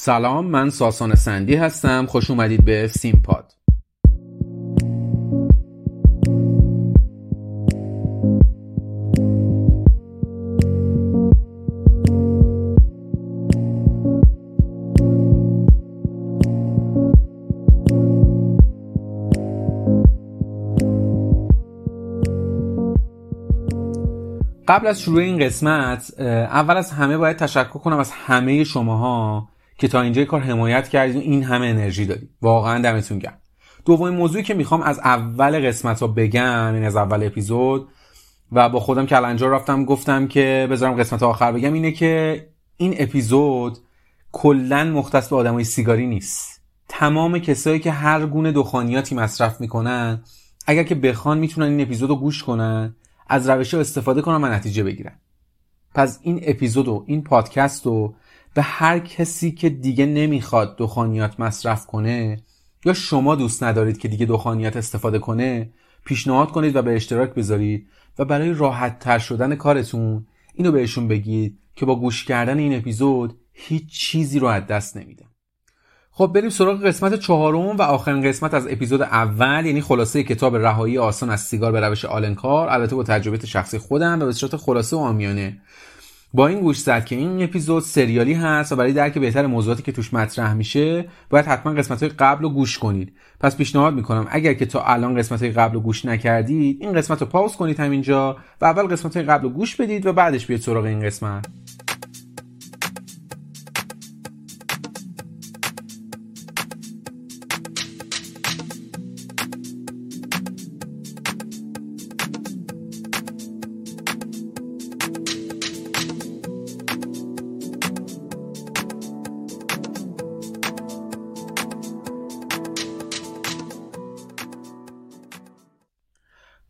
سلام من ساسان سندی هستم. خوش اومدید به سیمپاد. قبل از شروع این قسمت اول از همه باید تشکر کنم از همه شماها که تا اینجا کار حمایت کردید و این همه انرژی دادید واقعا دمتون گرم. دومین موضوعی که می‌خوام از اول قسمت ها بگم این یعنی از اول اپیزود و با خودم که الانجا رفتم گفتم که بذارم قسمت آخر بگم اینه که این اپیزود کلا مختص به آدمای سیگاری نیست. تمام کسایی که هر گونه دخانیاتی مصرف می‌کنن اگر که بخوان می‌تونن این اپیزود رو گوش کنن از روش استفاده کنن و نتیجه بگیرن. پس این اپیزود و این پادکست رو به هر کسی که دیگه نمی‌خواد دخانیات مصرف کنه یا شما دوست ندارید که دیگه دخانیات استفاده کنه پیشنهاد کنید و به اشتراک بذارید و برای راحت تر شدن کارتون اینو بهشون بگید که با گوش کردن این اپیزود هیچ چیزی رو از دست نمیده خب بریم سراغ قسمت چهارم و آخرین قسمت از اپیزود اول یعنی خلاصه کتاب رهایی آسان از سیگار به روش آلنکار. البته با تجربه شخصی خودم و به صورت خلاصه و آمیانه با این گوش زد که این اپیزود سریالی هست و برای درک بهتر موضوعاتی که توش مطرح میشه باید حتما قسمت های قبل رو گوش کنید. پس پیشنهاد می‌کنم اگر که تا الان قسمت های قبل رو گوش نکردید این قسمت رو پاوز کنید همینجا و اول قسمت های قبل رو گوش بدید و بعدش بیاید سراغ این قسمت.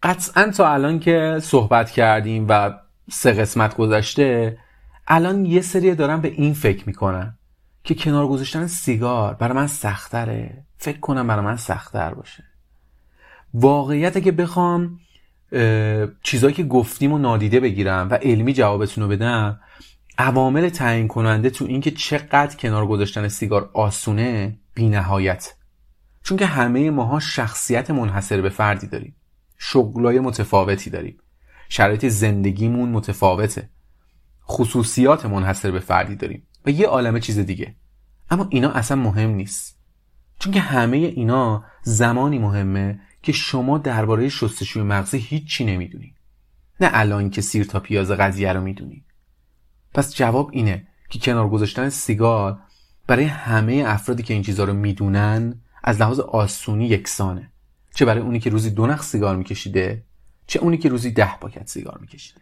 قطعا تا الان که صحبت کردیم و سه قسمت گذشته الان یه سری دارم به این فکر می‌کنن که کنار گذاشتن سیگار برای من سختره. فکر کنم برای من سختتر باشه. واقعیت که بخوام چیزایی که گفتیم و نادیده بگیرم و علمی جوابتون رو بدم عوامل تعیین کننده تو اینکه چقدر کنار گذاشتن سیگار آسونه بی نهایت چون که همه ماها شخصیت منحصر به فردی داریم. شغلای متفاوتی داریم. شرایط زندگیمون متفاوته. خصوصیات منحصر به فردی داریم و یه عالمه چیز دیگه. اما اینا اصلا مهم نیست. چون که همه اینا زمانی مهمه که شما درباره شستشوی مغزی هیچی نمی‌دونی. نه الان که سیر تا پیاز قضیه رو می‌دونی. پس جواب اینه که کنار گذاشتن سیگار برای همه افرادی که این چیزها رو می‌دونن از لحاظ آسونی یکسانه. چه برای اونی که روزی دو نخ سیگار میکشیده؟ چه اونی که روزی ده پاکت سیگار میکشیده؟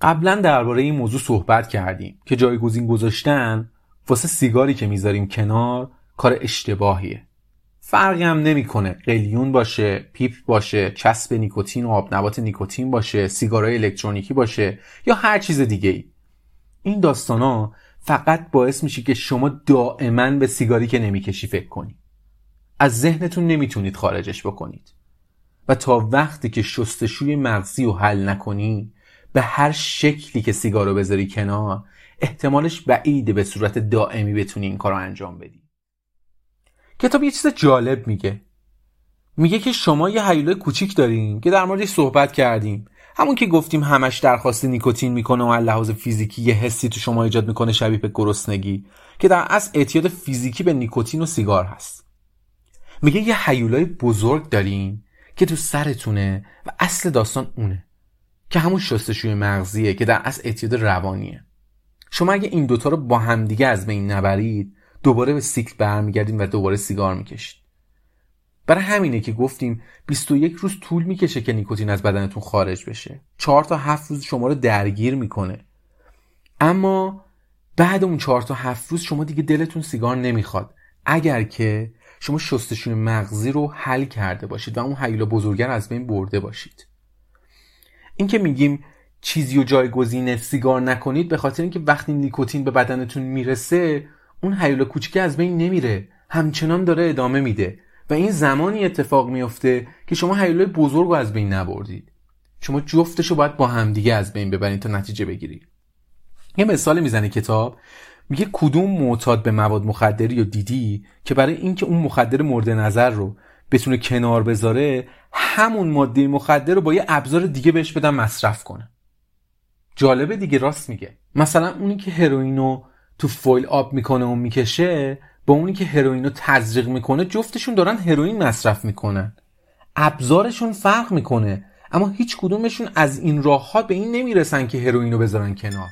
قبلا درباره این موضوع صحبت کردیم که جایگزین گذاشتن واسه سیگاری که می‌ذاریم کنار کار اشتباهیه. فرقی هم نمی‌کنه. قلیون باشه پیپ باشه چسب نیکوتین و آبنبات نیکوتین باشه سیگارهای الکترونیکی باشه یا هر چیز دیگه ای این داستانا فقط باعث میشه که شما دائما به سیگاری که نمی‌کشی فکر کنی. از ذهنتون نمی‌تونید خارجش بکنید. و تا وقتی که شستشوی مغزی رو حل نکنی به هر شکلی که سیگارو بذاری کنار احتمالش بعیده به صورت دائمی بتونی این کار رو انجام بدی. کتاب یه چیز جالب میگه. میگه که شما یه حیولای کوچیک دارین که در موردش صحبت کردیم. همون که گفتیم همش درخواست نیکوتین می‌کنه و لحاظ فیزیکی یه حسی تو شما ایجاد می‌کنه شبیه به گرسنگی که در اصل اعتیاد فیزیکی به نیکوتین و سیگار هست. میگه یه حیولای بزرگ دارین که تو سرتونه و اصل داستان اونه. که همون شستشوی مغزیه که در اصل اعتیاد روانیه. شما اگه این دوتا رو با همدیگه از بین نبرید دوباره به سیکل برمیگردین و دوباره سیگار می‌کشید. برای همینه که گفتیم 21 روز طول می‌کشه که نیکوتین از بدنتون خارج بشه. 4 تا 7 روز شما رو درگیر می‌کنه. اما بعد اون 4 تا 7 روز شما دیگه دلتون سیگار نمی‌خواد. اگر که شما شستشوی مغزی رو حل کرده باشید و اون حیولا بزرگر از بین برده باشید. این که میگیم چیزی و جایگزین سیگار نکنید به خاطر اینکه وقتی نیکوتین به بدنتون می‌رسه اون حیولا کوچیکه از بین نمیره. همچنان داره ادامه میده و این زمانی اتفاق میفته که شما حیولای بزرگ رو از بین نبردید. شما جفتش رو باید با همدیگه از بین ببرید تا نتیجه بگیرید. یه مثال می‌زنه کتاب. میگه کدوم معتاد به مواد مخدری رو دیدی که برای اینکه اون مخدر مورد نظر رو بتونه کنار بذاره همون ماده مخدر رو با یه ابزار دیگه بهش بدن مصرف کنه. جالبه دیگه راست میگه. مثلا اونی که هروئینو تو فویل آب می‌کنه و می‌کشه با اونی که هروئین رو تزریق می‌کنه جفتشون دارن هروئین مصرف می‌کنن. ابزارشون فرق می‌کنه اما هیچ کدومشون از این راه ها به این نمی‌رسن که هروئین رو بذارن کنار.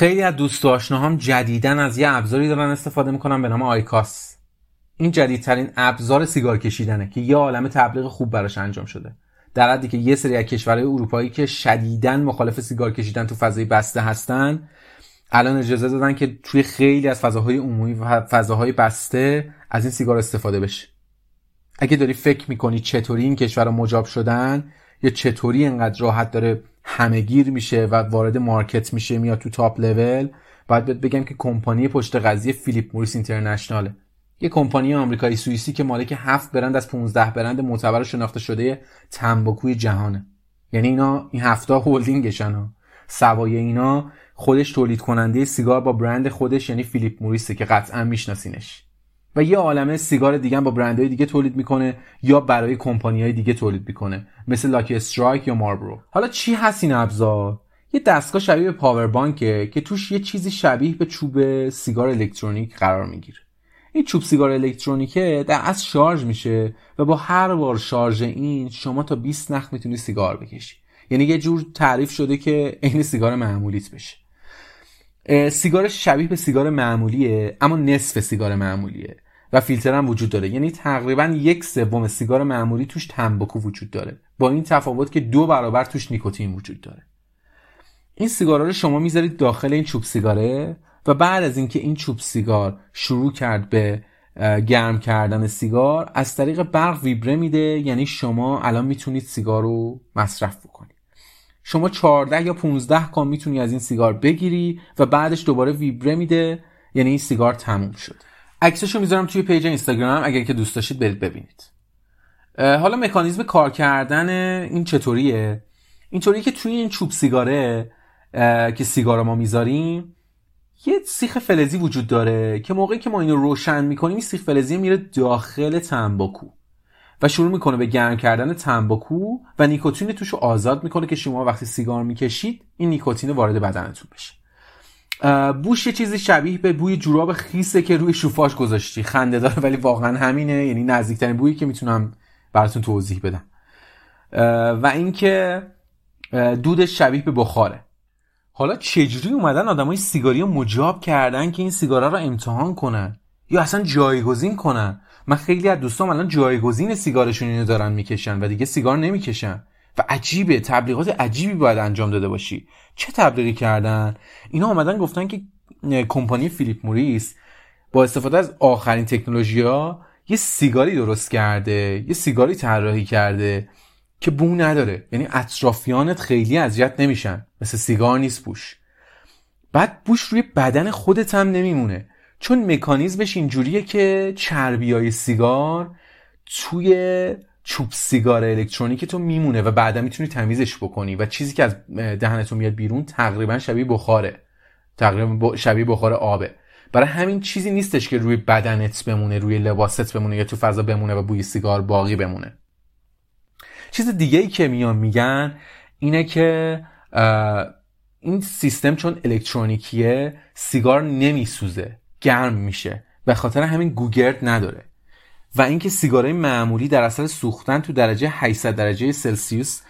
خیلی از دوست و آشناهام جدیدن از یه ابزاری دارن استفاده می‌کنن به نام آیکاس. این جدیدترین ابزار سیگار کشیدنه که یه عالم تبلیغ خوب براش انجام شده. در حدی که یه سری از کشورهای اروپایی که شدیدن مخالف سیگار کشیدن تو فضای بسته هستن الان اجازه دادن که توی خیلی از فضاهای عمومی و فضاهای بسته از این سیگار استفاده بشه. اگه داری فکر می‌کنی چطوری این کشورها مجاب شدن یا چطوری انقدر راحت داره همه‌گیر میشه و وارد market میشه میاد تو top level باید بهت بگم که کمپانی پشت قضیه Philip Morris International ه. یه کمپانی آمریکایی سوئیسی که مالک هفت برند از 15 برند معتبر شناخته شده تنباکوی جهانه. یعنی اینا این هفت تا هولدینگشن ها. سوای اینا خودش تولید کننده سیگار با برند خودش یعنی Philip Morris ه که قطعا میشناسینش. و یه عالمه سیگار دیگه با برندهای دیگه تولید می‌کنه یا برای کمپانی های دیگه تولید می‌کنه مثل Lucky Strike یا Marlboro حالا چی هست این ابزار؟ یه دستگاه شبیه به پاور بانکه که توش یه چیزی شبیه به چوب سیگار الکترونیک قرار می‌گیره. این چوب سیگار الکترونیکه در از شارژ میشه و با هر بار شارژ این شما تا 20 نخ می‌تونی سیگار بکشی. یعنی یه جور تعریف شده که عین سیگار معمولیت بشه. سیگار شبیه به سیگار معمولیه اما نصف سیگار معمولیه و فیلتر هم وجود داره. یعنی تقریبا یک سوم سیگار معمولی توش تنباکو وجود داره. با این تفاوت که دو برابر توش نیکوتین وجود داره. این سیگارا رو شما می‌ذارید داخل این چوب سیگاره و بعد از اینکه این چوب سیگار شروع کرد به گرم کردن سیگار از طریق برق ویبره میده. یعنی شما الان می‌تونید سیگار رو مصرف بکنید. شما 14 یا 15 کام می‌تونی از این سیگار بگیری و بعدش دوباره ویبره میده. یعنی این سیگار تموم شد عکسشو می‌ذارم توی page اینستاگرام اگر که دوست داشتید برید ببینید. حالا مکانیزم کار کردن این چطوریه؟ اینطوری که توی این چوب سیگاره که سیگار ما می‌ذاریم یه سیخ فلزی وجود داره که موقعی که ما اینو روشن می‌کنیم این سیخ فلزی میره داخل تنباکو. و شروع می‌کنه به گرم کردن تنباکو و نیکوتین توش آزاد می‌کنه که شما وقتی سیگار می‌کشید این نیکوتین وارد بدنتون بشه. بوش یه چیزی شبیه به بوی جوراب خیسه که روی شوفاژ گذاشتی. خنده داره ولی واقعا همینه. یعنی نزدیکترین بویی که می‌تونم براتون توضیح بدم. و اینکه دودش شبیه به بخاره. حالا چجوری اومدن آدمای سیگاری رو مجاب کردن که این سیگارا رو امتحان کنن؟ یا اصلا جایگزین کنن؟ من خیلی از دوستام الان جایگزین سیگارشون اینو دارن می‌کشن و دیگه سیگار نمی‌کشن. و عجیبه تبلیغات عجیبی باید انجام داده باشی. چه تبلیغی کردن؟ اینا آمدن گفتن که کمپانی فیلیپ موریس با استفاده از آخرین تکنولوژی ها یه سیگاری درست کرده یه سیگاری طراحی کرده که بو نداره. یعنی اطرافیانت خیلی اذیت نمیشن. مثل سیگار نیست بوش بعد بوش روی بدن خودت هم نمیمونه. چون مکانیزمش اینجوریه که چربی های سیگار توی چوب سیگار الکترونیکی تو میمونه و بعدا می‌تونی تمیزش بکنی و چیزی که از دهنتون میاد بیرون تقریبا شبیه بخاره. تقریبا شبیه بخار آبه. برای همین چیزی نیستش که روی بدنت بمونه روی لباست بمونه یا تو فضا بمونه و بوی سیگار باقی بمونه. چیز دیگه ای که میان میگن اینه که این سیستم چون الکترونیکیه سیگار نمیسوزه. گرم میشه به خاطر همین گوگرد نداره. و اینکه سیگارهای معمولی در اثر سوختن تو درجه 800 درجه سلسیوس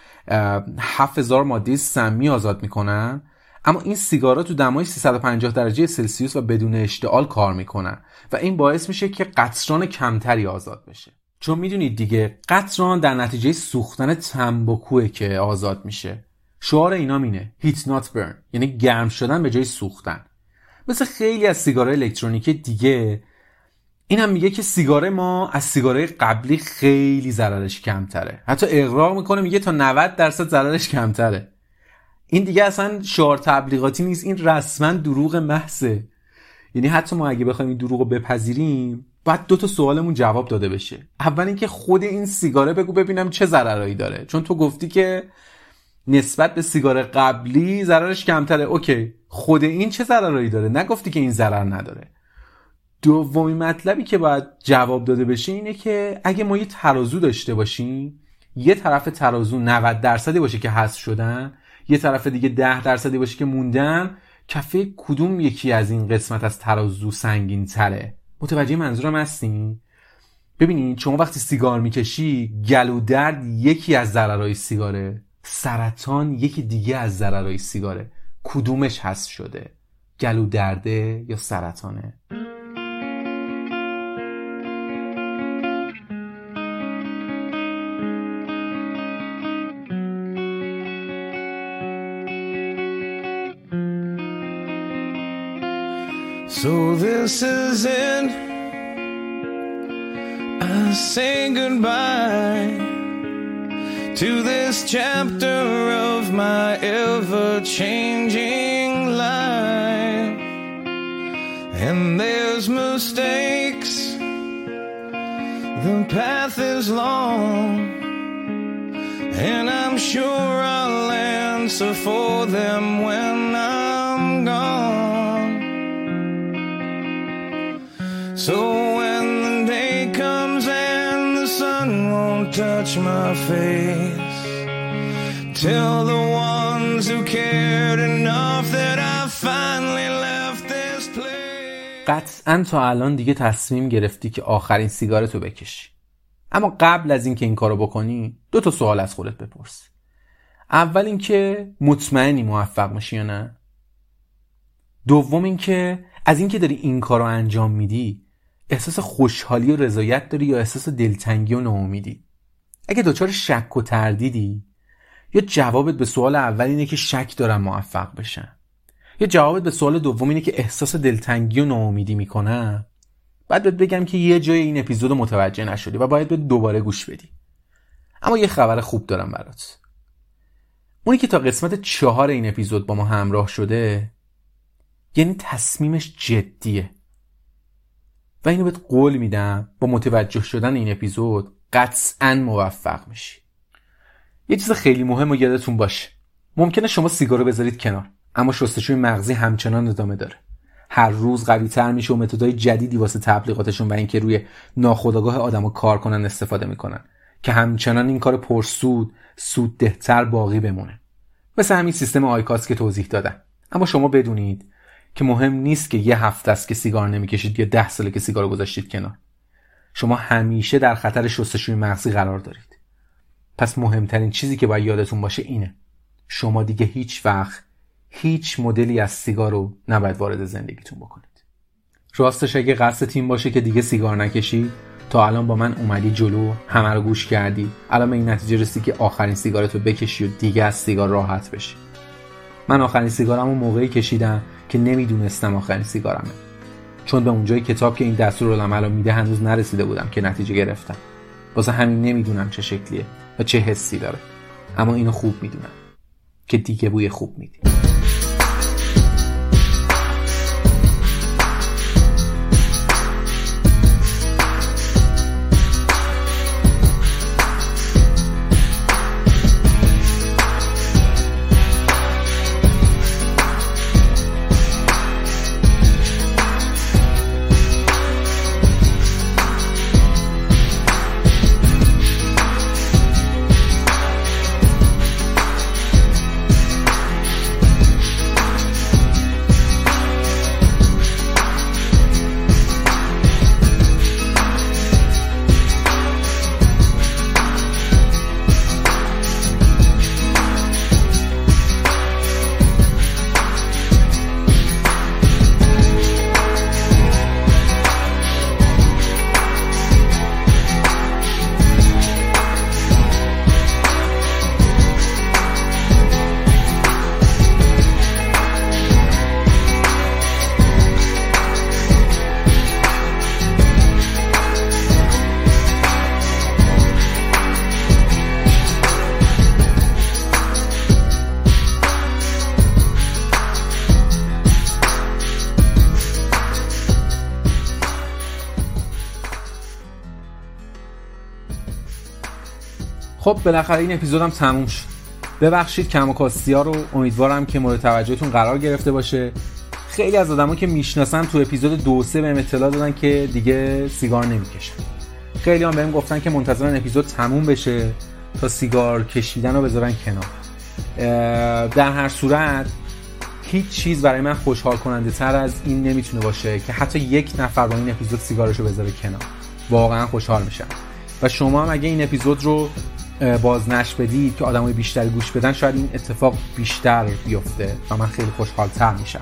7000 ماده سمی آزاد می‌کنن اما این سیگارا تو دمای 350 درجه سلسیوس و بدون اشتعال کار می‌کنن و این باعث میشه که قطران کمتری آزاد بشه. چون می‌دونید دیگه قطران در نتیجه سوختن تنباکوه که آزاد میشه. شعار اینا مینه هیت نات برن یعنی گرم شدن به جای سوختن. مثل خیلی از سیگارهای الکترونیکی دیگه. این هم میگه که سیگار ما از سیگارهای قبلی خیلی ضررش کمتره. حتی اقرار می‌کنه میگه تا 90 درصد ضررش کمتره. این دیگه اصلا شعار تبلیغاتی نیست این رسما دروغ محضه. یعنی حتی ما اگه بخوایم این دروغ رو بپذیریم باید دو تا سوالمون جواب داده بشه. اول اینکه خود این سیگاره بگو ببینم چه ضررایی داره. چون تو گفتی که نسبت به سیگار قبلی ضررش کمتره. اوکی. خود این چه ضررایی داره؟ نگفتی که این ضرر نداره. دومین مطلبی که باید جواب داده بشه اینه که اگه ما یه ترازو داشته باشیم یه طرف ترازو 90 درصدی باشه که حذف شدن یه طرف دیگه 10 درصدی باشه که موندن کفه کدوم یکی از این قسمت از ترازو سنگین تره متوجه منظورم هستین؟ ببینید شما وقتی سیگار می‌کشی گلو درد یکی از ضررهای سیگاره. سرطان یکی دیگه از ضررهای سیگاره. کدومش هست شده؟ گلو درده یا سرطانه؟ So this is it. I say goodbye. To this chapter of my ever changing life. And there's mistakes, the path is long, and I'm sure I'll answer for them when I'm gone. So touch my face, tell the ones who cared enough that I finally left this place. قطعا تا الان دیگه تصمیم گرفتی که آخرین سیگارتو بکشی. اما قبل از اینکه این کارو بکنی دو تا سوال از خودت بپرس. اول اینکه مطمئنی موفق میشی یا نه؟ دوم اینکه از اینکه داری این کارو انجام میدی احساس خوشحالی و رضایت داری یا احساس دلتنگی و ناامیدی؟ اگه دچار شک و تردیدی یا جوابت به سوال اول اینه که شک دارم موفق بشم یا جوابت به سوال دوم اینه که احساس دلتنگی و ناامیدی می‌کنم بعد بهت بگم که یه جای این اپیزود متوجه نشدی و باید به دوباره گوش بدی. اما یه خبر خوب دارم برات. اونی که تا قسمت چهار این اپیزود با ما همراه شده یعنی تصمیمش جدیه. و اینو بهت قول میدم با متوجه شدن این اپیزود قطعا موفق میشی. یه چیز خیلی مهم و یادتون باشه. ممکنه شما سیگارو بذارید کنار اما شستشوی مغزی همچنان ادامه داره. هر روز قوی تر میشه و متدای جدیدی واسه تبلیغاتشون و اینکه روی ناخودآگاه آدما کار کنن استفاده می‌کنن که همچنان این کار پرسود سوددهتر باقی بمونه. مثل همین سیستم آیکاس که توضیح دادم. اما شما بدونید که مهم نیست که یه هفته است که سیگار نمی‌کشید یا ده ساله که سیگار گذاشتید کنار. شما همیشه در خطر شستشوی مغزی قرار دارید. پس مهمترین چیزی که باید یادتون باشه اینه. شما دیگه هیچ وقت هیچ مدلی از سیگار رو نباید وارد زندگیتون بکنید. راستش اگه قصد تیم باشه که دیگه سیگار نکشی تا الان با من اومدی جلو همه رو گوش کردی الان به این نتیجه رسی که آخرین سیگارتو بکشی و دیگه از سیگار راحت بشی. من آخرین سیگارمو موقعی کشیدم که نمی‌دونستم آخرین سیگارمه. چون به اونجای کتاب که این دستور رو میده هنوز نرسیده بودم که نتیجه گرفتم. واسه همین نمی‌دونم چه شکلیه و چه حسی داره. اما اینو خوب می‌دونم که دیگه بوی خوب میدی. خب بالاخره این اپیزودم تموم شد. ببخشید کم و ها رو امیدوارم که مورد توجهتون قرار گرفته باشه. خیلی از آدما که می‌شناسن تو اپیزود دو سه بهم اطلاع دادن که دیگه سیگار نمی‌کشن. خیلی هم بهم گفتن که منتظرن اپیزود تموم بشه تا سیگار کشیدن رو بذارن کنار. در هر صورت هیچ چیز برای من خوشحال کننده تر از این نمی‌تونه باشه که حتی یک نفر با این اپیزود سیگارشو بذاره کنار. واقعا خوشحال میشم. و شما هم اگه این اپیزود رو بازنشر بدید که آدمای بیشتری گوش بدن شاید این اتفاق بیشتر بیفته و من خیلی خوشحال تر میشم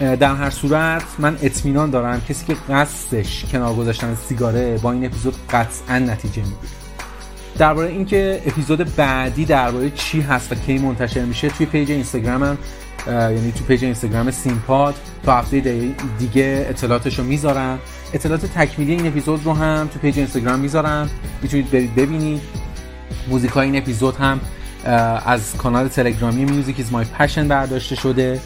در هر صورت من اطمینان دارم کسی که قصدش کنار گذاشتن سیگاره با این اپیزود قطعا نتیجه می‌گیره. درباره اینکه اپیزود بعدی درباره چی هست و کی منتشر میشه توی page اینستاگرامم یعنی تو page اینستاگرام سیمپاد تا هفته دیگه اطلاعاتش رو می‌ذارم. اطلاعات تکمیلی این اپیزود رو هم تو page اینستاگرام می‌ذارم. می‌تونید برید ببینید. موزیک های این اپیزود هم از کانال تلگرامی Music Is My Passion برداشته شده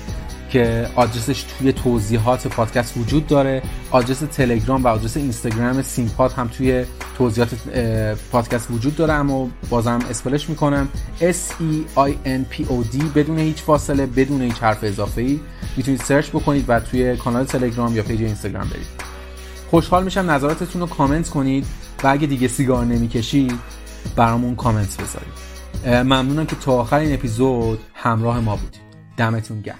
که آدرسش توی توضیحات پادکست وجود داره. آدرس تلگرام و آدرس اینستاگرام سیمپاد هم توی توضیحات پادکست وجود داره اما بازم spell ش می‌کنم. S E I N P O D بدون هیچ فاصله بدون هیچ حرف اضافه ای می‌تونید search بکنید و توی کانال تلگرام یا page اینستاگرام برید. خوشحال میشم نظراتتون رو کامنت کنید و اگه دیگه سیگار نمی‌کشید برامون کامنت بذارید. ممنونم که تا آخر این اپیزود همراه ما بودید. دمتون گرم.